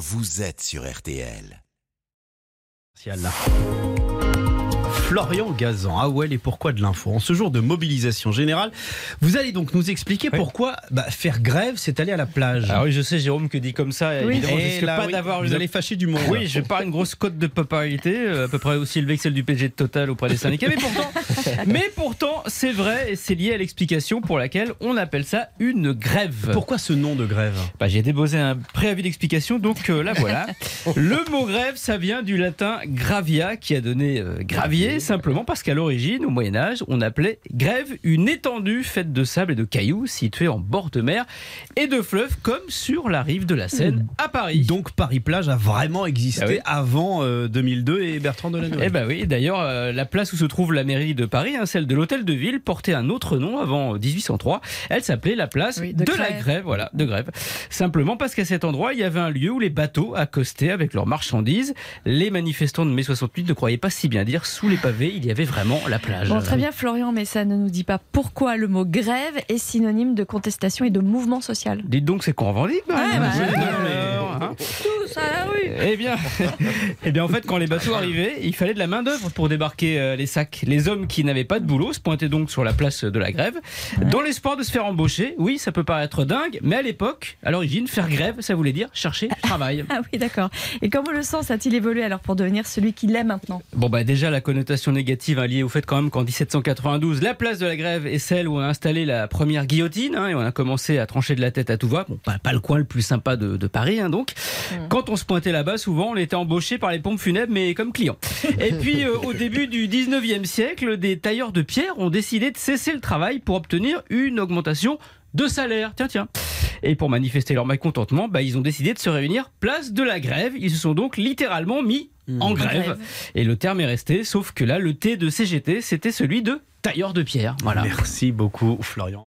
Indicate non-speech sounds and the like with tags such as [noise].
vous êtes sur RTL. Florian Gazan, ah ouais, et pourquoi de l'info En ce jour de mobilisation générale, vous allez donc nous expliquer pourquoi bah, faire grève, c'est aller à la plage. Ah oui, je sais, Jérôme, que dit comme ça, Oui. évidemment, je Et risque là, pas oui, d'avoir vous une- allez fâcher du monde. Oui, je pas une grosse cote de popularité, euh, à peu près aussi élevée que celle du PG de Total auprès des syndicats, mais pourtant, [laughs] mais pourtant, c'est vrai et c'est lié à l'explication pour laquelle on appelle ça une grève. Pourquoi ce nom de grève? Bah, J'ai déposé un préavis d'explication, donc euh, là voilà. [laughs] Le mot grève, ça vient du latin gravia, qui a donné euh, gravier, simplement parce qu'à l'origine, au Moyen-Âge, on appelait grève une étendue faite de sable et de cailloux située en bord de mer et de fleuves, comme sur la rive de la Seine à Paris. Donc Paris-Plage a vraiment existé Ah oui. avant euh, 2002 et Bertrand Delanoë. Eh ben oui, d'ailleurs, euh, la place où se trouve la mairie de Paris, hein, celle de l'hôtel de ville, portait un autre nom avant euh, 1803. Elle s'appelait la place Oui, de, de la Grève. grève, voilà, de grève. Simplement parce qu'à cet endroit, il y avait un lieu où les bateaux accostaient avec leurs marchandises. Les manifestants de mai 68 ne croyaient pas si bien dire, sous les il y avait vraiment la plage. Bon, très bien, Florian, mais ça ne nous dit pas pourquoi le mot grève est synonyme de contestation et de mouvement social. Dites donc, c'est qu'on revendique Ouais, bah, hein. Eh bien, [laughs] eh bien, en fait, quand les bateaux arrivaient, il fallait de la main d'œuvre pour débarquer euh, les sacs. Les hommes qui n'avaient pas de boulot se pointaient donc sur la place de la grève, dans l'espoir de se faire embaucher. Oui, ça peut paraître dingue, mais à l'époque, à l'origine, faire grève, ça voulait dire chercher du travail. [laughs] Ah oui, d'accord. Et comment le sens a-t-il évolué alors pour devenir celui qu'il est maintenant? Bon bah déjà la connotation négative hein, liée au fait quand même qu'en 1792 la place de la grève est celle où on a installé la première guillotine hein, et on a commencé à trancher de la tête à tout va. Bon pas, pas le coin le plus sympa de, de Paris hein, donc. Quand on se pointait là-bas souvent on était embauché par les pompes funèbres mais comme client. Et puis euh, au début du 19e siècle des tailleurs de pierre ont décidé de cesser le travail pour obtenir une augmentation de salaire. Tiens tiens. Et pour manifester leur mécontentement, bah, ils ont décidé de se réunir place de la grève. Ils se sont donc littéralement mis en grève. grève. Et le terme est resté, sauf que là, le T de CGT, c'était celui de tailleur de pierre. Voilà. Merci beaucoup Florian.